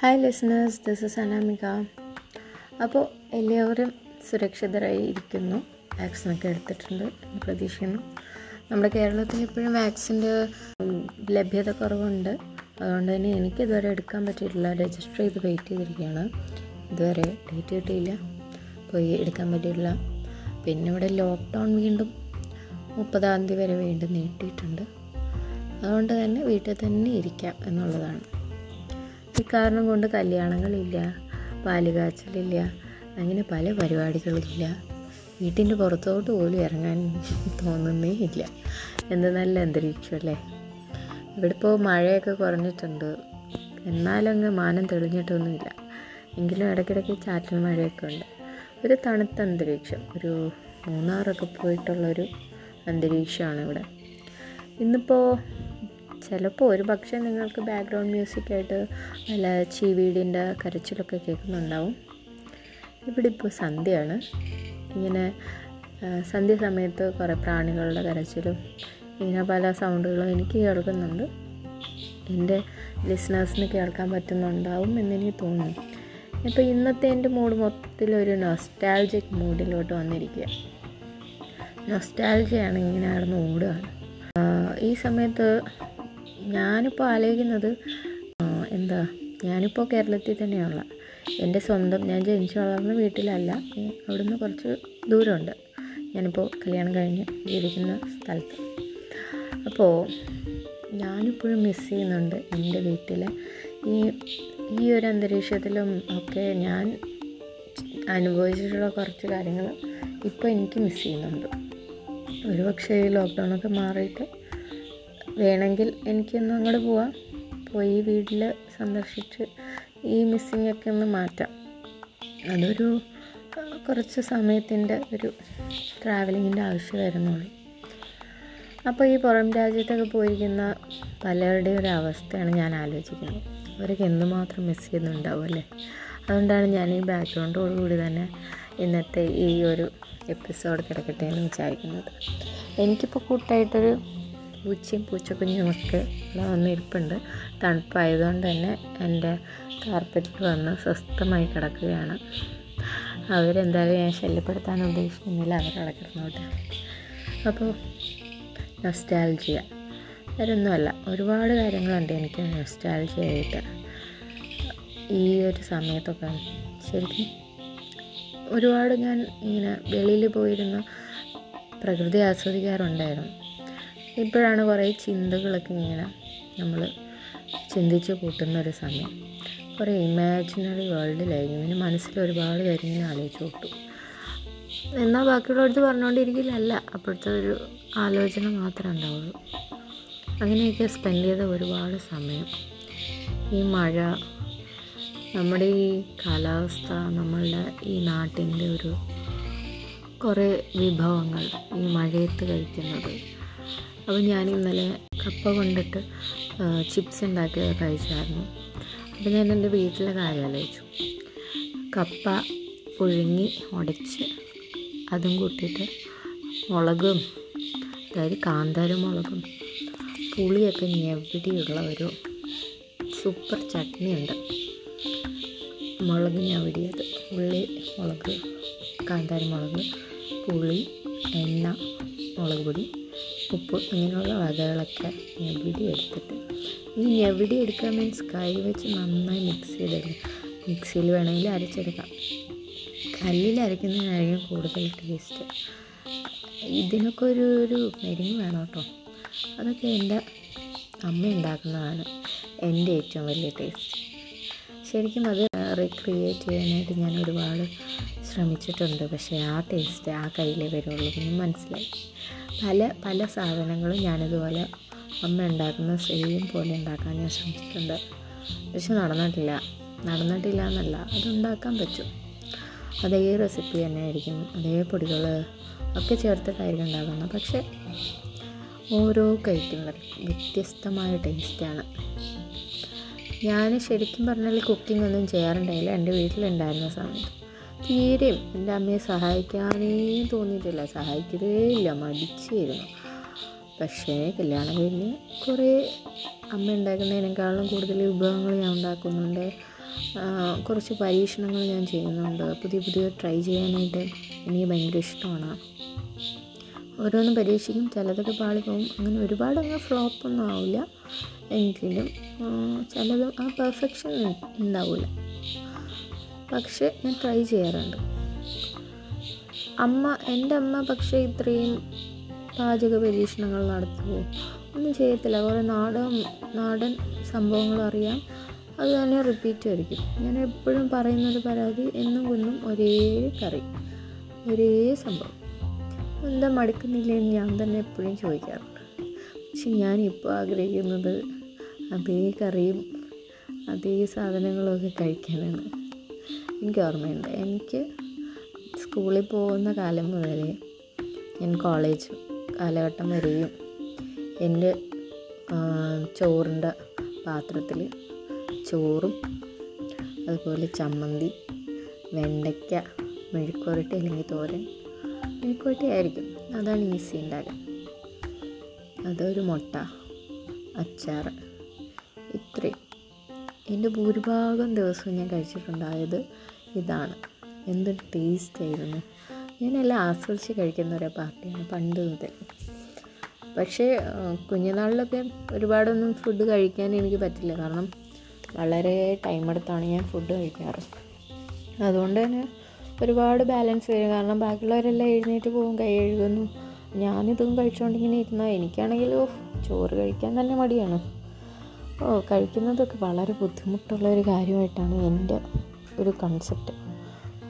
Hi listeners this is Anamika അപ്പോൾ എല്ലാവരും സുരക്ഷിതരായി ഇരിക്കുന്നു. വാക്സിനൊക്കെ എടുത്തിട്ടുണ്ട് എന്ന് പ്രതീക്ഷിക്കുന്നു. നമ്മുടെ കേരളത്തിൽ ഇപ്പോഴും വാക്സിന്റെ ലഭ്യത കുറവുണ്ട്. അതുകൊണ്ട് തന്നെ എനിക്ക് ഇതുവരെ എടുക്കാൻ പറ്റിയിട്ടില്ല. രജിസ്റ്റർ ചെയ്ത് വെയിറ്റ് ചെയ്തിരിക്കുകയാണ്. ഇതുവരെ ഡേറ്റ് കിട്ടിയില്ല. പോയി എടുക്കാൻ പറ്റിയിട്ടില്ല. പിന്നെ ഇവിടെ ലോക്ക്ഡൗൺ വീണ്ടും മുപ്പതാം തീയതി വരെ വീണ്ടും നീട്ടിയിട്ടുണ്ട്. അതുകൊണ്ട് തന്നെ വീട്ടിൽ തന്നെ ഇരിക്കാം എന്നുള്ളതാണ്. ഇക്കാരണം കൊണ്ട് കല്യാണങ്ങളില്ല പാലുകാച്ചലില്ല അങ്ങനെ പല പരിപാടികളില്ല. വീട്ടിന്റെ പുറത്തോട്ട് പോലും ഇറങ്ങാൻ തോന്നുന്നേ ഇല്ല. എന്ത് നല്ല അന്തരീക്ഷം അല്ലേ? ഇവിടെ ഇപ്പോൾ മഴയൊക്കെ കുറഞ്ഞിട്ടുണ്ട്. എന്നാലങ്ങ് മാനം തെളിഞ്ഞിട്ടൊന്നുമില്ല. എങ്കിലും ഇടയ്ക്കിടയ്ക്ക് ചാറ്റൽ മഴയൊക്കെ ഉണ്ട്. ഒരു തണുത്ത അന്തരീക്ഷം. ഒരു മൂന്നാറൊക്കെ പോയിട്ടുള്ളൊരു അന്തരീക്ഷമാണ് ഇവിടെ. ഇന്നിപ്പോൾ ചിലപ്പോൾ ഒരു പക്ഷേ നിങ്ങൾക്ക് ബാക്ക്ഗ്രൗണ്ട് മ്യൂസിക്കായിട്ട് നല്ല ചീവീടിന്റെ കരച്ചിലൊക്കെ കേൾക്കുന്നുണ്ടാവും. ഇവിടെ ഇപ്പോൾ സന്ധ്യയാണ്. ഇങ്ങനെ സന്ധ്യ സമയത്ത് കുറേ പ്രാണികളുടെ കരച്ചിലും ഇങ്ങനെ പല സൗണ്ടുകളും എനിക്ക് കേൾക്കുന്നുണ്ട്. എന്റെ ലിസ്ണേഴ്സിന് കേൾക്കാൻ പറ്റുന്നുണ്ടാവും എന്നെനിക്ക് തോന്നുന്നു. ഇപ്പോൾ ഇന്നത്തെ എന്റെ മൂഡ് മൊത്തത്തിൽ ഒരു നൊസ്റ്റാൾജിക് മൂഡിലോട്ട് വന്നിരിക്കുക നൊസ്റ്റാൾജിയാണ് ഇങ്ങനെ നടന്ന് ഓടുകയാണ് ഈ സമയത്ത് ഞാനിപ്പോൾ ആലോചിക്കുന്നത് എന്താ ഞാനിപ്പോൾ കേരളത്തിൽ തന്നെയുള്ള എന്റെ സ്വന്തം ഞാൻ ജനിച്ചു വളർന്ന വീട്ടിലല്ല അവിടുന്ന് കുറച്ച് ദൂരമുണ്ട്. ഞാനിപ്പോൾ കല്യാണം കഴിഞ്ഞ് ജീവിക്കുന്ന സ്ഥലത്ത്. അപ്പോൾ ഞാനിപ്പോഴും മിസ് ചെയ്യുന്നുണ്ട് എന്റെ വീട്ടിലെ. ഈ ഈ ഒരു അന്തരീക്ഷത്തിലും ഒക്കെ ഞാൻ അനുഭവിച്ചിട്ടുള്ള കുറച്ച് കാര്യങ്ങൾ ഇപ്പോൾ എനിക്ക് മിസ് ചെയ്യുന്നുണ്ട്. ഒരു പക്ഷേ ഈ ലോക്ക്ഡൗണൊക്കെ മാറിയിട്ട് വേണമെങ്കിൽ എനിക്കൊന്നും അങ്ങോട്ട് പോവാം. പോയി വീട്ടിൽ സന്ദർശിച്ച് ഈ മിസ്സിങ് ഒക്കെ ഒന്ന് മാറ്റാം. അതൊരു കുറച്ച് സമയത്തിന്റെ ഒരു ട്രാവലിങ്ങിന്റെ ആവശ്യം അപ്പോൾ ഈ പുറം രാജ്യത്തൊക്കെ പോയിരിക്കുന്ന പലരുടെയും ഒരു അവസ്ഥയാണ് ഞാൻ ആലോചിക്കുന്നത്. അവരൊക്കെ എന്തുമാത്രം മിസ് ചെയ്യുന്നുണ്ടാവും അല്ലേ? അതുകൊണ്ടാണ് ഞാൻ ഈ ബാക്ക്ഗ്രൗണ്ടോടുകൂടി തന്നെ ഇന്നത്തെ ഈ ഒരു എപ്പിസോഡ് കിടക്കട്ടെ എന്ന് വിചാരിക്കുന്നത്. എനിക്കിപ്പോൾ കൂട്ടായിട്ടൊരു പൂച്ചയും പൂച്ചക്കുഞ്ഞുമൊക്കെ ഇവിടെ വന്ന് ഇരിപ്പുണ്ട് തണുപ്പായതുകൊണ്ട് തന്നെ എന്റെ കാർപ്പറ്റിൽ വന്ന് സ്വസ്ഥമായി കിടക്കുകയാണ്. അവരെന്തായാലും ഞാൻ ശല്യപ്പെടുത്താൻ ഉദ്ദേശിക്കുന്നില്ല. അവരവിടെ കിടന്നോട്ടെ. അപ്പോൾ നൊസ്റ്റാൾജിയ വേറൊന്നുമല്ല ഒരുപാട് കാര്യങ്ങളുണ്ട് എനിക്ക് നൊസ്റ്റാൾജിയായിട്ട് ഈ ഒരു സമയത്തൊക്കെ ശരിക്കും ഒരുപാട് ഞാൻ ഇങ്ങനെ വെളിയിൽ പോയിരുന്ന് പ്രകൃതി ആസ്വദിക്കാറുണ്ടായിരുന്നു. ഇപ്പോഴാണ് കുറേ ചിന്തകളൊക്കെ ഇങ്ങനെ നമ്മൾ ചിന്തിച്ച് കൂട്ടുന്ന ഒരു സമയം. കുറേ ഇമാജിനറി വേൾഡിലായിരിക്കും ഇങ്ങനെ മനസ്സിൽ ഒരുപാട് കാര്യങ്ങൾ ആലോചിച്ച് കൂട്ടും. എന്നാൽ ബാക്കിയുള്ളവർക്ക് പറഞ്ഞുകൊണ്ടിരിക്കില്ലല്ല അപ്പോഴത്തെ ഒരു ആലോചന മാത്രമേ ഉണ്ടാവുള്ളൂ. അങ്ങനെയൊക്കെ സ്പെൻഡ് ചെയ്ത ഒരുപാട് സമയം. ഈ മഴ നമ്മുടെ ഈ കാലാവസ്ഥ നമ്മളുടെ ഈ നാട്ടിന്റെ ഒരു കുറേ വിഭവങ്ങൾ ഈ മഴയത്ത് കഴിക്കുന്നത്. അപ്പോൾ ഞാൻ ഇന്നലെ കപ്പ കൊണ്ടിട്ട് ചിപ്സ് ഉണ്ടാക്കി കഴിച്ചായിരുന്നു. അപ്പോൾ ഞാൻ എന്റെ വീട്ടിലെ കാര്യം ആലോചിച്ചു. കപ്പ പുഴുങ്ങി ഉടച്ച് അതും കൂട്ടിയിട്ട് മുളകും അതായത് കാന്താരി മുളകും പുളിയൊക്കെ ഞെവിടിയുള്ള ഒരു സൂപ്പർ ചട്നി ഉണ്ട് ഞാൻ ഞവിടിയത് ഉള്ളി മുളക് കാന്താരി മുളക് പുളി എണ്ണ മുളക് പൊടി ഉപ്പ് ഇങ്ങനെയുള്ള വകകളൊക്കെ ഞെവിടി എടുത്തിട്ട് ഈ ഞെവിടി എടുക്കാൻ മീൻസ് കൈ വെച്ച് നന്നായി മിക്സ് ചെയ്തെടുക്കും മിക്സിയിൽ വേണമെങ്കിൽ അരച്ചെടുക്കാം. കല്ലിൽ അരയ്ക്കുന്നതിനായിരിക്കും കൂടുതൽ ടേസ്റ്റ് ഇതിനൊക്കെ ഒരു ഒരു മെരിങ് വേണം കേട്ടോ. അതൊക്കെ എന്റെ അമ്മ ഉണ്ടാക്കുന്നതാണ് എന്റെ ഏറ്റവും വലിയ ടേസ്റ്റ് ശരിക്കും അത് റീക്രിയേറ്റ് ചെയ്യാനായിട്ട് ഞാൻ ഒരുപാട് ശ്രമിച്ചിട്ടുണ്ട്. പക്ഷേ ആ ടേസ്റ്റ് ആ കയ്യിലേ വരുള്ളൂ എന്ന് മനസ്സിലായി. പല പല സാധനങ്ങളും ഞാനിതുപോലെ അമ്മ ഉണ്ടാക്കുന്ന സെയിം പോലെ ഉണ്ടാക്കാൻ ഞാൻ ശ്രമിച്ചിട്ടുണ്ട്. പക്ഷെ നടന്നിട്ടില്ല. നടന്നിട്ടില്ല എന്നല്ല അതുണ്ടാക്കാൻ പറ്റും. അതേ റെസിപ്പി തന്നെ ആയിരിക്കും. അതേ പൊടികൾ ഒക്കെ ചേർത്തിട്ടായിരിക്കും ഉണ്ടാക്കുന്നത്. പക്ഷേ ഓരോ കഴിക്കുന്നത് വ്യത്യസ്തമായ ടേസ്റ്റാണ്. ഞാൻ ശരിക്കും പറഞ്ഞാൽ കുക്കിംഗ് ഒന്നും ചെയ്യാറുണ്ടായില്ല. എന്റെ വീട്ടിലുണ്ടായിരുന്ന സമയത്ത്. തീരെയും എന്റെ അമ്മയെ സഹായിക്കാനേ തോന്നിയിട്ടില്ല. സഹായിക്കതേ ഇല്ല. മടിച്ചായിരുന്നു പക്ഷേ കല്യാണം കഴിഞ്ഞ് കുറേ അമ്മ ഉണ്ടാക്കുന്നതിനേക്കാളും കൂടുതൽ വിഭവങ്ങൾ ഞാൻ ഉണ്ടാക്കുന്നുണ്ട്. കുറച്ച് പരീക്ഷണങ്ങൾ ഞാൻ ചെയ്യുന്നുണ്ട്. പുതിയ പുതിയ ട്രൈ ചെയ്യാനായിട്ട് എനിക്ക് ഭയങ്കര ഇഷ്ടമാണ്. ഓരോന്ന് പരീക്ഷിക്കും. ചിലതൊക്കെ പാളിപ്പോവും അങ്ങനെ ഒരുപാട് അങ്ങ് ഫ്ലോപ്പൊന്നും ആവില്ല. എങ്കിലും ചിലത് ആ പെർഫെക്ഷൻ ഉണ്ടാവില്ല പക്ഷേ ഞാൻ ട്രൈ ചെയ്യാറുണ്ട്. അമ്മ എന്റെ അമ്മ പക്ഷേ ഇത്രയും പാചക പരീക്ഷണങ്ങൾ നടത്തുമോ ഒന്നും ചെയ്യത്തില്ല. കുറേ നാടൻ നാടൻ സംഭവങ്ങൾ അറിയാം. അത് തന്നെ റിപ്പീറ്റ് ആയിരിക്കും. ഞാൻ എപ്പോഴും പറയുന്നൊരു പരാതി എന്നും കുന്നും ഒരേ കറി. ഒരേ സംഭവം. എന്താ മടുക്കുന്നില്ലെന്ന് ഞാൻ തന്നെ എപ്പോഴും ചോദിക്കാറുണ്ട്. പക്ഷെ ഇപ്പോൾ ആഗ്രഹിക്കുന്നത് അതേ കറിയും അതേ സാധനങ്ങളൊക്കെ കഴിക്കാനാണ്. എനിക്ക് ഓർമ്മയുണ്ട്. എനിക്ക് സ്കൂളിൽ പോകുന്ന കാലം മുതലേ ഞാൻ കോളേജ് കാലഘട്ടം വരെയും എന്റെ ചോറിന്റെ പാത്രത്തിൽ ചോറും അതുപോലെ ചമ്മന്തി വെണ്ടയ്ക്ക മെഴുക്കുരട്ടി അല്ലെങ്കിൽ തോരൻ മെഴുക്കുരട്ടി ആയിരിക്കും അതാണ് ഈസി ഉണ്ടാകുക അതൊരു മുട്ട അച്ചാർ ഇത്രയും. എന്റെ ഭൂരിഭാഗം ദിവസവും ഞാൻ കഴിച്ചിട്ടുണ്ടായത് ഇതാണ്. എന്തൊരു ടേസ്റ്റ് ആയിരുന്നു. ഞാനെല്ലാം ആസ്വദിച്ച് കഴിക്കുന്ന ഒരു പാർട്ടിയാണ് പണ്ട് മുതൽ. പക്ഷേ കുഞ്ഞുനാളിലൊക്കെ ഒരുപാടൊന്നും ഫുഡ് കഴിക്കാൻ എനിക്ക് പറ്റില്ല. കാരണം വളരെ ടൈം എടുത്താണ് ഞാൻ ഫുഡ് കഴിക്കാറ്. അതുകൊണ്ട് തന്നെ ഒരുപാട് ബാലൻസ് വരും. കാരണം ബാക്കിയുള്ളവരെല്ലാം എഴുന്നേറ്റ് പോകും കൈ കഴുകുന്നു. ഞാനിതും കഴിച്ചുകൊണ്ടിങ്ങനെ ഇരുന്നാൽ എനിക്കാണെങ്കിൽ ചോറ് കഴിക്കാൻ തന്നെ മടിയാണ്. ഓ കഴിക്കുന്നതൊക്കെ വളരെ ബുദ്ധിമുട്ടുള്ള ഒരു കാര്യമായിട്ടാണ് എന്റെ ഒരു കൺസെപ്റ്റ്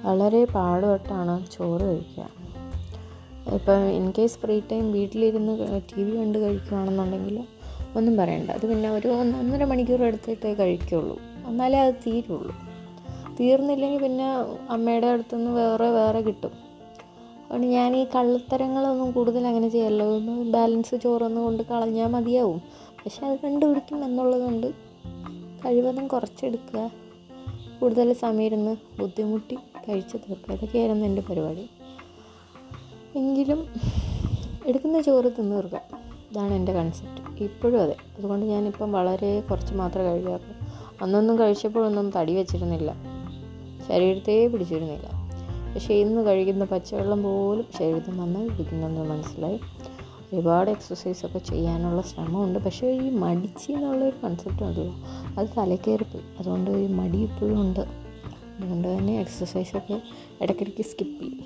വളരെ പാടുപെട്ടാണ് ചോറ് കഴിക്കുക. ഇപ്പം ഇൻ കേസ് ഫ്രീ ടൈം വീട്ടിലിരുന്ന് ടി വി കണ്ട് കഴിക്കുകയാണെന്നുണ്ടെങ്കിൽ ഒന്നും പറയണ്ട. അത് പിന്നെ ഒരു ഒന്നൊന്നര മണിക്കൂർ എടുത്തിട്ടേ കഴിക്കുള്ളൂ. എന്നാലേ അത് തീരുള്ളൂ. തീർന്നില്ലെങ്കിൽ പിന്നെ അമ്മയുടെ അടുത്തുനിന്ന് വേറെ വേറെ കിട്ടും. അതുകൊണ്ട് ഞാൻ ഈ കള്ളത്തരങ്ങളൊന്നും കൂടുതൽ അങ്ങനെ ചെയ്യല്ലോ. ഒന്ന് ബാലൻസ് ചോറൊന്നും കൊണ്ട് കളഞ്ഞാൽ മതിയാവും. പക്ഷെ അത് കണ്ടുപിടിക്കും എന്നുള്ളതുകൊണ്ട് കഴിവതും കുറച്ചെടുക്കുക. കൂടുതൽ സമയം ഇരുന്ന് ബുദ്ധിമുട്ടി കഴിച്ച് തീർക്കുക. ഇതൊക്കെയായിരുന്നു എന്റെ പരിപാടി. എങ്കിലും എടുക്കുന്ന ചോറ് തിന്ന് തീർക്കുക. ഇതാണ് എന്റെ കൺസെപ്റ്റ് ഇപ്പോഴും അതെ. അതുകൊണ്ട് ഞാനിപ്പം വളരെ കുറച്ച് മാത്രമേ കഴിക്കാറുള്ളൂ. അന്നൊന്നും കഴിച്ചപ്പോഴൊന്നും തടി വെച്ചിരുന്നില്ല. ശരീരത്തെ പിടിച്ചിരുന്നില്ല. പക്ഷേ ഇന്ന് കഴിക്കുന്ന പച്ചവെള്ളം പോലും ശരീരത്തിൽ നന്നായി പിടിക്കുന്നുണ്ടെന്ന് മനസ്സിലായി. ഒരുപാട് എക്സസൈസൊക്കെ ചെയ്യാനുള്ള ശ്രമമുണ്ട്. പക്ഷേ ഈ മടിച്ച് എന്നുള്ളൊരു കൺസെപ്റ്റ് ഉണ്ടല്ലോ അത് തലക്കേറിപ്പോയി. അതുകൊണ്ട് ഈ മടി ഇപ്പോഴും ഉണ്ട്. അതുകൊണ്ട് തന്നെ എക്സസൈസൊക്കെ ഇടയ്ക്കിടയ്ക്ക് സ്കിപ്പ് ചെയ്യും.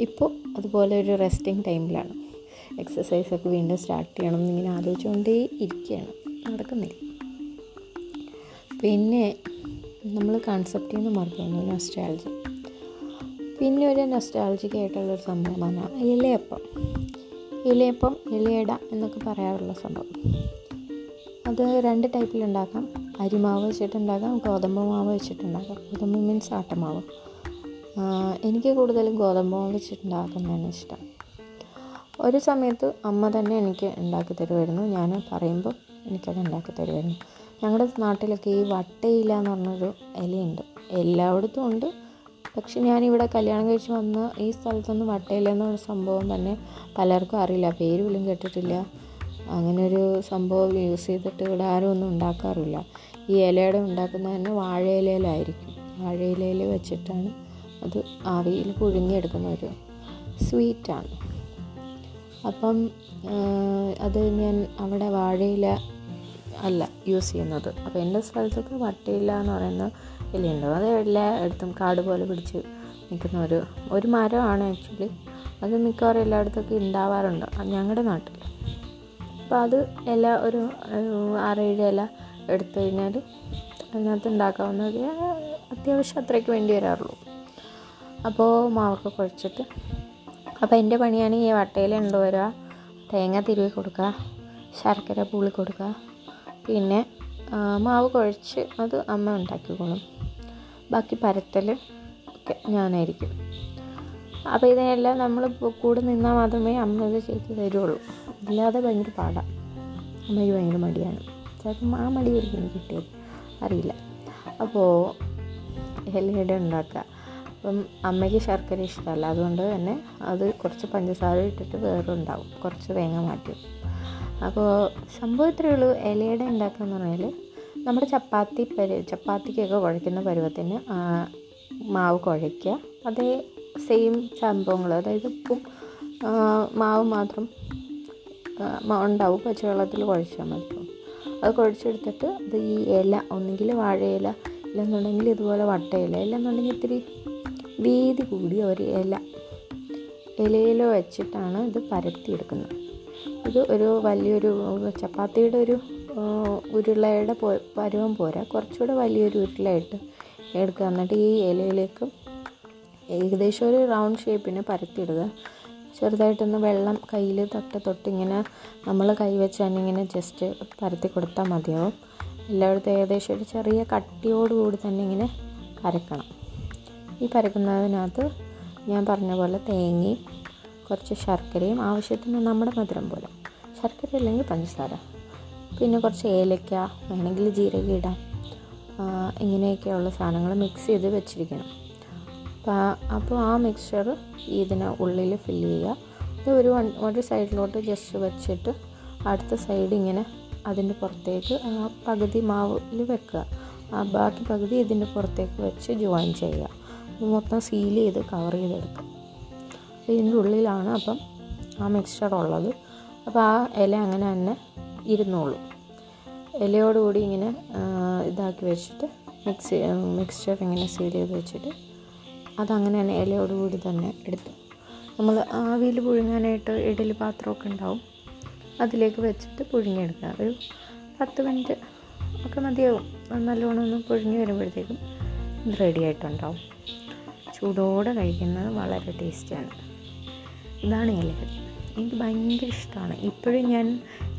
ഇപ്പോൾ അതുപോലെ ഒരു റെസ്റ്റിംഗ് ടൈമിലാണ് എക്സസൈസൊക്കെ വീണ്ടും സ്റ്റാർട്ട് ചെയ്യണം എന്നിങ്ങനെ ആലോചിച്ചുകൊണ്ടേ ഇരിക്കുകയാണ് നടക്കുന്നില്ല. പിന്നെ നമ്മൾ കൺസെപ്റ്റിൽ നിന്ന് മറക്കുന്നു നൊസ്റ്റാൾജി പിന്നെ ഒരു നൊസ്റ്റാൾജിക് ആയിട്ടുള്ളൊരു സംഭവമാണ് ഇലയപ്പം. ഇലയപ്പം ഇലയട എന്നൊക്കെ പറയാറുള്ള സംഭവം. അത് രണ്ട് ടൈപ്പിലുണ്ടാക്കാം അരിമാവ് വെച്ചിട്ടുണ്ടാക്കാം ഗോതമ്പ് മാവ് വെച്ചിട്ടുണ്ടാക്കാം. ഗോതമ്പ് മീൻസ് ആട്ടമാവ്. എനിക്ക് കൂടുതലും ഗോതമ്പ് മാവ് വെച്ചിട്ടുണ്ടാക്കുന്നതാണ് ഇഷ്ടം. ഒരു സമയത്ത് അമ്മ തന്നെ എനിക്ക് ഉണ്ടാക്കി തരുമായിരുന്നു ഞാൻ പറയുമ്പോൾ എനിക്കത് ഉണ്ടാക്കി തരുമായിരുന്നു ഞങ്ങളുടെ നാട്ടിലൊക്കെ ഈ വട്ടയില എന്ന് പറഞ്ഞൊരു ഇലയുണ്ട് എല്ലായിടത്തും ഉണ്ട്. പക്ഷെ ഞാനിവിടെ കല്യാണം കഴിച്ച് വന്ന് ഈ സ്ഥലത്തൊന്നും വട്ടയില എന്നൊരു സംഭവം തന്നെ പലർക്കും അറിയില്ല. പേര് പോലും കേട്ടിട്ടില്ല. അങ്ങനെ ഒരു സംഭവം യൂസ് ചെയ്തിട്ട് ഇവിടെ ആരും ഒന്നും ഉണ്ടാക്കാറില്ല. ഈ ഇലയുടെ ഉണ്ടാക്കുന്നത് തന്നെ വാഴയിലയിലായിരിക്കും. വാഴയിലയിൽ വെച്ചിട്ടാണ് അത് ആവിയിൽ പുഴുങ്ങിയെടുക്കുന്ന ഒരു സ്വീറ്റാണ്. അപ്പം അത് ഞാൻ അവിടെ വാഴയില അല്ല യൂസ് ചെയ്യുന്നത്. അപ്പോൾ എന്റെ സ്ഥലത്തൊക്കെ വട്ടയില്ല എന്ന് പറയുന്ന ഇലയുണ്ട്. അത് എല്ലായിടത്തും കാട് പോലെ പിടിച്ച് നിൽക്കുന്ന ഒരു ഒരു മരമാണ് ആക്ച്വലി അത് മിക്കവാറും എല്ലായിടത്തൊക്കെ ഉണ്ടാവാറുണ്ട്. ഞങ്ങളുടെ നാട്ടിൽ. അപ്പോൾ അത് ഇല ഒരു ആറേഴ് ഇല എടുത്തു കഴിഞ്ഞാൽ അതിനകത്ത് ഉണ്ടാക്കാവുന്നത് അത്യാവശ്യം അത്രയ്ക്ക് വേണ്ടി വരാറുള്ളൂ. അപ്പോൾ മാവൊക്കെ കുഴച്ചിട്ട് അപ്പോൾ എന്റെ പണിയാണ് ഈ വട്ടയിൽ കൊണ്ടുവരിക തേങ്ങ തിരുവി കൊടുക്കുക ശർക്കര പൂളി കൊടുക്കുക പിന്നെ മാവ് കുഴച്ച് അത് അമ്മ ഉണ്ടാക്കിക്കോളും. ബാക്കി പരത്തൽ ഒക്കെ ഞാനായിരിക്കും. അപ്പോൾ ഇതിനെല്ലാം നമ്മൾ കൂടെ നിന്നാൽ മാത്രമേ അമ്മ ഇത് ചെയ്ത് തരുള്ളൂ. ഇല്ലാതെ ഭയങ്കര പാടാണ് അമ്മയ്ക്ക് ഭയങ്കര മടിയാണ്. ചിലപ്പം ആ മടിയായിരിക്കും കിട്ടിയത്. അറിയില്ല. അപ്പോൾ എല്ലാം ഉണ്ടാക്കുക. അപ്പം അമ്മയ്ക്ക് ശർക്കര ഇഷ്ടമല്ല. അതുകൊണ്ട് തന്നെ അത് കുറച്ച് പഞ്ചസാര ഇട്ടിട്ട് വേറെ ഉണ്ടാവും കുറച്ച് തേങ്ങ മാറ്റി. അപ്പോൾ സംഭവം ഇത്രയേ ഉള്ളൂ ഇലയുടെ ഉണ്ടാക്കുക എന്ന് പറഞ്ഞാൽ നമ്മുടെ ചപ്പാത്തി പരു ചപ്പാത്തിക്കൊക്കെ കുഴയ്ക്കുന്ന പരുവത്തിന് മാവ് കുഴയ്ക്കുക. അതേ സെയിം സംഭവങ്ങൾ അതായത് ഉപ്പും മാവ് മാത്രം ഉണ്ടാവും പച്ചവെള്ളത്തിൽ കുഴച്ചാൽ മതി. അത് കുഴച്ചെടുത്തിട്ട് അത് ഈ ഇല ഒന്നുകിൽ വാഴയില ഇല്ലെന്നുണ്ടെങ്കിൽ ഇതുപോലെ വട്ടയില ഇല്ലെന്നുണ്ടെങ്കിൽ ഇത്തിരി വീതി കൂടിയ ഒരു ഇല ഇലയിലോ വെച്ചിട്ടാണ് ഇത് പരത്തിയെടുക്കുന്നത്. ഇത് ഒരു വലിയൊരു ചപ്പാത്തിയുടെ ഒരു ഉരുളയുടെ പരുവം പോരാ. കുറച്ചുകൂടെ വലിയൊരു ഉരുളയിട്ട് എടുക്കുക. എന്നിട്ട് ഈ ഇലയിലേക്ക് ഏകദേശം ഒരു റൗണ്ട് ഷേപ്പിന് പരത്തിയിടുക. ചെറുതായിട്ടൊന്ന് വെള്ളം കയ്യിൽ തൊട്ട് തൊട്ടിങ്ങനെ നമ്മൾ കൈ വെച്ച് തന്നെ ഇങ്ങനെ ജസ്റ്റ് പരത്തി കൊടുത്താൽ മതിയാവും. എല്ലായിടത്തും ഏകദേശം ഒരു ചെറിയ കട്ടിയോടുകൂടി തന്നെ ഇങ്ങനെ പരക്കണം. ഈ പരക്കുന്നതിനകത്ത് ഞാൻ പറഞ്ഞ പോലെ തേങ്ങയും കുറച്ച് ശർക്കരയും ആവശ്യത്തിന് നമ്മുടെ മധുരം പോലെ. ശർക്കര അല്ലെങ്കിൽ പഞ്ചസാര. പിന്നെ കുറച്ച് ഏലക്ക വേണമെങ്കിൽ ജീരകം ഇടാം. ഇങ്ങനെയൊക്കെയുള്ള സാധനങ്ങൾ മിക്സ് ചെയ്ത് വെച്ചിരിക്കണം. അപ്പോൾ അപ്പോൾ ആ മിക്സ്ചർ ഇതിന് ഉള്ളിൽ ഫില്ല് ചെയ്യുക. ഇത് ഒരു ഒരു സൈഡിലോട്ട് ജസ്റ്റ് വെച്ചിട്ട് അടുത്ത സൈഡ് ഇങ്ങനെ അതിന്റെ പുറത്തേക്ക് ആ പകുതി മാവിൽ വെക്കുക. ആ ബാക്കി പകുതി ഇതിന്റെ പുറത്തേക്ക് വെച്ച് ജോയിൻ ചെയ്യുക. മൊത്തം സീൽ ചെയ്ത് കവർ ചെയ്തെടുക്കുക. ഇതിന്റെ ഉള്ളിലാണ് അപ്പം ആ മിക്സ്ചർ ഉള്ളത്. അപ്പോൾ ആ ഇല അങ്ങനെ തന്നെ ഇരുന്നോളും. ഇലയോടുകൂടി ഇങ്ങനെ ഇതാക്കി വെച്ചിട്ട് മിക്സ് മിക്സ്ചർ ഇങ്ങനെ സീൽ ചെയ്ത് വെച്ചിട്ട് അതങ്ങനെ തന്നെ ഇലയോടുകൂടി തന്നെ എടുത്തു. നമ്മൾ ആവിയിൽ പുഴുങ്ങാനായിട്ട് ഇഡലി പാത്രമൊക്കെ ഉണ്ടാവും. അതിലേക്ക് വെച്ചിട്ട് പുഴുങ്ങിയെടുക്കുക. ഒരു പത്ത് മിനിറ്റ് ഒക്കെ മതിയാവും. നല്ലോണം ഒന്ന് പുഴുങ്ങി വരുമ്പോഴത്തേക്കും റെഡി ആയിട്ടുണ്ടാവും. ചൂടോടെ കഴിക്കുന്നത് വളരെ ടേസ്റ്റിയാണ് ഇതാണ് ഇലകൾ എനിക്ക് ഭയങ്കര ഇഷ്ടമാണ്. ഇപ്പോഴും ഞാൻ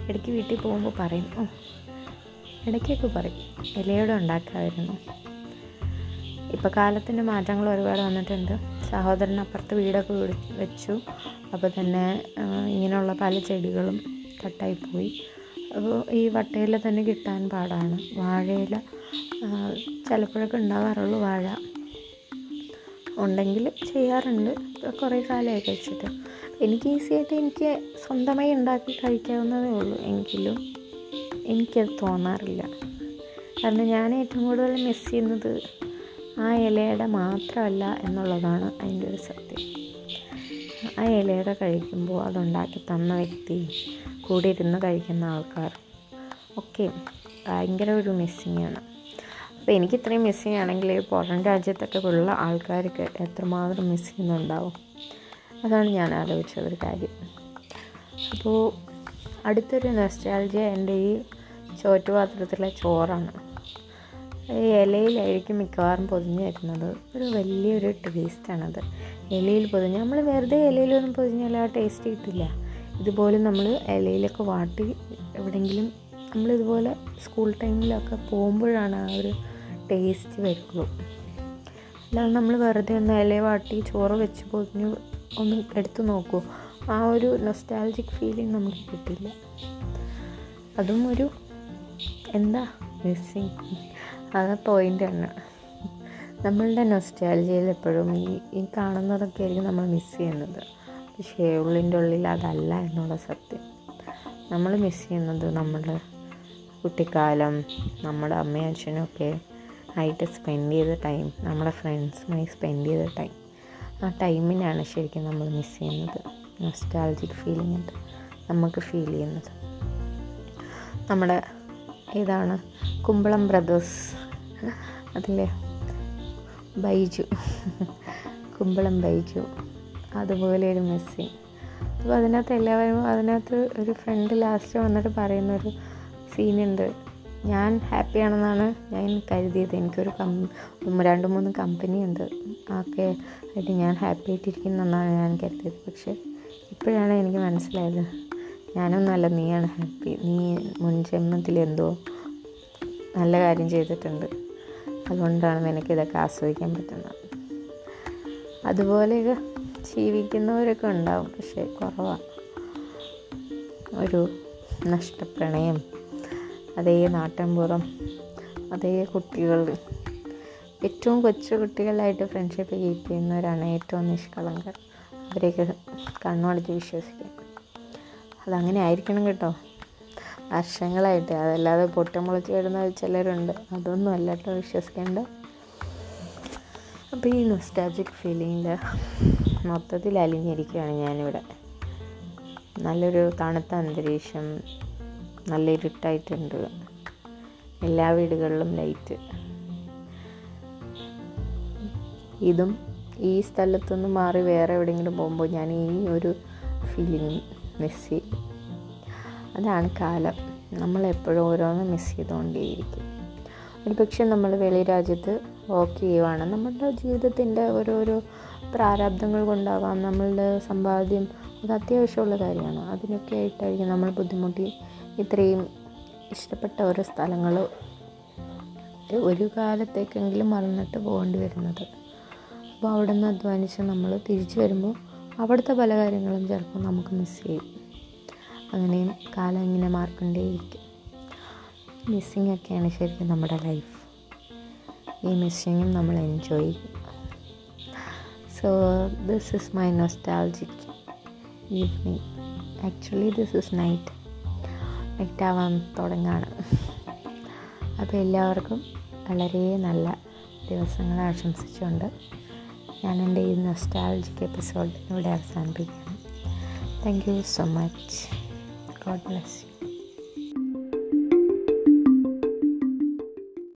ഇടയ്ക്ക് വീട്ടിൽ പോകുമ്പോൾ പറയും ഓ ഇടയ്ക്കൊക്കെ പറയും ഇലയോടെ ഉണ്ടാക്കാമായിരുന്നു ഇപ്പോൾ കാലത്തിന്റെ മാറ്റങ്ങൾ ഒരുപാട് വന്നിട്ടുണ്ട്. സഹോദരൻ അപ്പുറത്ത് വീടൊക്കെ വെച്ചു. അപ്പോൾ തന്നെ ഇങ്ങനെയുള്ള പല ചെടികളും കട്ടായിപ്പോയി അപ്പോൾ ഈ വട്ടയില തന്നെ കിട്ടാൻ പാടാണ്. വാഴയില ചിലപ്പോഴൊക്കെ ഉണ്ടാകാറുള്ളൂ വാഴ. ഉണ്ടെങ്കിൽ ചെയ്യാറുണ്ട്. കുറേ കാലമായി കഴിച്ചിട്ട് എനിക്ക് ഈസിയായിട്ട് എനിക്ക് സ്വന്തമായി ഉണ്ടാക്കി കഴിക്കാവുന്നതേ ഉള്ളൂ. എങ്കിലും എനിക്കത് തോന്നാറില്ല. കാരണം ഞാൻ ഏറ്റവും കൂടുതൽ മിസ് ചെയ്യുന്നത് ആ ഇലയുടെ മാത്രമല്ല എന്നുള്ളതാണ് അതിന്റെ ഒരു സത്യം. ആ ഇലയുടെ കഴിക്കുമ്പോൾ അതുണ്ടാക്കി തന്ന വ്യക്തി കൂടെ ഇരുന്ന് കഴിക്കുന്ന ആൾക്കാർ ഒക്കെ ഭയങ്കര ഒരു മിസ്സിങ് ആണ്. അപ്പോൾ എനിക്ക് ഇത്രയും മിസ്സിങ് ആണെങ്കിൽ പുറം രാജ്യത്തൊക്കെ ഉള്ള ആൾക്കാർക്ക് എത്രമാത്രം മിസ് ചെയ്യുന്നുണ്ടാവും? അതാണ് ഞാൻ ആലോചിച്ച ഒരു കാര്യം. അപ്പോൾ അടുത്തൊരു നെസ്റ്റാൾജിയ എന്റെ ഈ ചോറ്റുപാത്രത്തിലെ ചോറാണ്. ഈ ഇലയിലായിരിക്കും മിക്കവാറും പൊതിഞ്ഞ് വരുന്നത് ഒരു വലിയൊരു ടേസ്റ്റാണത് ഇലയിൽ പൊതിഞ്ഞ് നമ്മൾ വെറുതെ ഇലയിലൊന്നും പൊതിഞ്ഞാൽ ആ ടേസ്റ്റ് കിട്ടില്ല. ഇതുപോലെ നമ്മൾ ഇലയിലൊക്കെ വാട്ടി എവിടെയെങ്കിലും നമ്മളിതുപോലെ സ്കൂൾ ടൈമിലൊക്കെ പോകുമ്പോഴാണ് ആ ഒരു ടേസ്റ്റ് വരുള്ളൂ അല്ലാതെ നമ്മൾ വെറുതെ ഒന്ന് ഇല വാട്ടി ചോറ് വെച്ച് പൊതിഞ്ഞ് ഒന്ന് എടുത്തു നോക്കൂ. ആ ഒരു നൊസ്റ്റാലജിക് ഫീലിംഗ് നമുക്ക് കിട്ടില്ല. അതും ഒരു എന്താ? മിസ്സിങ് അത് പോയിന്റാണ് നമ്മളുടെ നൊസ്റ്റാലജിയിൽ എപ്പോഴും ഈ ഈ കാണുന്നതൊക്കെ ആയിരിക്കും നമ്മൾ മിസ് ചെയ്യുന്നത്. പക്ഷേ ഉള്ളിന്റെ ഉള്ളിൽ അതല്ല എന്നുള്ള സത്യം. നമ്മൾ മിസ് ചെയ്യുന്നത് നമ്മുടെ കുട്ടിക്കാലം നമ്മുടെ അമ്മയും അച്ഛനും ഒക്കെ ആയിട്ട് സ്പെൻഡ് ചെയ്ത ടൈം നമ്മുടെ ഫ്രണ്ട്സുമായി സ്പെൻഡ് ചെയ്ത ടൈം ആ ടൈമിനാണ് ശരിക്കും നമ്മൾ മിസ് ചെയ്യുന്നത്. നൊസ്റ്റാൾജിക് ഫീലിംഗ് ഉണ്ട് നമുക്ക് ഫീൽ ചെയ്യുന്നത്. നമ്മുടെ ഇതാണ് കുമ്പളം ബ്രദേഴ്സ് അതിലെ ബൈജു. കുമ്പളം ബൈജു. അതുപോലെ ഒരു മെസ്സി. അപ്പോൾ അതിനകത്ത് എല്ലാവരും അതിനകത്ത് ഒരു ഫ്രണ്ട് ലാസ്റ്റ് വന്നിട്ട് പറയുന്നൊരു സീനുണ്ട് ഞാൻ ഹാപ്പിയാണെന്നാണ് ഞാൻ കരുതിയത്. എനിക്കൊരു കം രണ്ട് മൂന്ന് കമ്പനി ഉണ്ട്. ഒക്കെ ആയിട്ട് ഞാൻ ഹാപ്പി ആയിട്ടിരിക്കുന്നെന്നാണ് ഞാൻ കരുതിയത്. പക്ഷേ ഇപ്പോഴാണ് എനിക്ക് മനസ്സിലായത്. ഞാനൊന്നുമല്ല നീയാണ് ഹാപ്പി നീ മുൻ ജന്മത്തിൽ എന്തോ നല്ല കാര്യം ചെയ്തിട്ടുണ്ട്. അതുകൊണ്ടാണ് എനിക്ക് ഇതൊക്കെ ആസ്വദിക്കാൻ പറ്റുന്നത്. അതുപോലെ ജീവിക്കുന്നവരൊക്കെ ഉണ്ടാവും. പക്ഷേ കുറവാണ് ഒരു നഷ്ടപ്രണയം. അതേ നാട്ടിൻപുറം അതേ കുട്ടികൾ. ഏറ്റവും കൊച്ചു കുട്ടികളായിട്ട് ഫ്രണ്ട്ഷിപ്പ് കീപ്പ് ചെയ്യുന്നവരാണ് ഏറ്റവും നിഷ്കളങ്കർ. അവരെയൊക്കെ കണ്ണുടച്ച് വിശ്വസിക്കാം. അതങ്ങനെ ആയിരിക്കണം കേട്ടോ. വർഷങ്ങളായിട്ട്. അതല്ലാതെ പൊട്ടമുളച്ച് വരുന്ന ചിലരുണ്ട്. അതൊന്നും അല്ല കേട്ടോ വിശ്വസിക്കേണ്ട അപ്പോൾ ഈ നൊസ്റ്റാജിക് ഫീലിങ്ങിൽ മൊത്തത്തിൽ അലിഞ്ഞിരിക്കുകയാണ് ഞാനിവിടെ. നല്ലൊരു തണുത്ത അന്തരീക്ഷം നല്ല ഇരുട്ടായിട്ടുണ്ട്. എല്ലാ വീടുകളിലും ലൈറ്റ്. ഇതും ഈ സ്ഥലത്തുനിന്ന് മാറി വേറെ എവിടെയെങ്കിലും പോകുമ്പോൾ ഞാൻ ഈ ഒരു ഫീലിംഗ് മിസ് ചെയ്യും. അതാണ് കാലം. നമ്മളെപ്പോഴും ഓരോന്ന് മിസ് ചെയ്തുകൊണ്ടേയിരിക്കും. ഒരു പക്ഷേ നമ്മൾ വെളി രാജ്യത്ത് വർക്ക് ചെയ്യുവാണ്. നമ്മളുടെ ജീവിതത്തിന്റെ ഓരോരോ പ്രാരാബ്ദങ്ങൾ കൊണ്ടാവാം നമ്മളുടെ സമ്പാദ്യം. അത് അത്യാവശ്യമുള്ള കാര്യമാണ്. അതിനൊക്കെ ആയിട്ടായിരിക്കും നമ്മൾ ബുദ്ധിമുട്ടി ഇത്രയും ഇഷ്ടപ്പെട്ട ഓരോ സ്ഥലങ്ങൾ ഒരു കാലത്തേക്കെങ്കിലും മറന്നിട്ട് പോകേണ്ടി വരുന്നത്. അപ്പോൾ അവിടെ നിന്ന് അധ്വാനിച്ച് നമ്മൾ തിരിച്ചു വരുമ്പോൾ അവിടുത്തെ പല കാര്യങ്ങളും ചിലപ്പോൾ നമുക്ക് മിസ് ചെയ്യും. അങ്ങനെയും കാലം ഇങ്ങനെ മാറിക്കൊണ്ടേയിരിക്കും. മിസ്സിങ് ഒക്കെയാണ് ശരിക്കും നമ്മുടെ ലൈഫ് ഈ മിസ്സിങ്ങും നമ്മൾ എൻജോയ് ചെയ്യും. So this is my nostalgic evening actually this is night night ആവാൻ തുടങ്ങാണ്. അപ്പോൾ എല്ലാവർക്കും വളരെ നല്ല ദിവസങ്ങൾ ആശംസിച്ചുകൊണ്ട് ഞാൻ എന്റെ ഈ നൊസ്റ്റാൾജിക് എപ്പിസോഡ് ഇവിടെ അവസാനിപ്പിക്കുകയാണ് thank you so much God bless you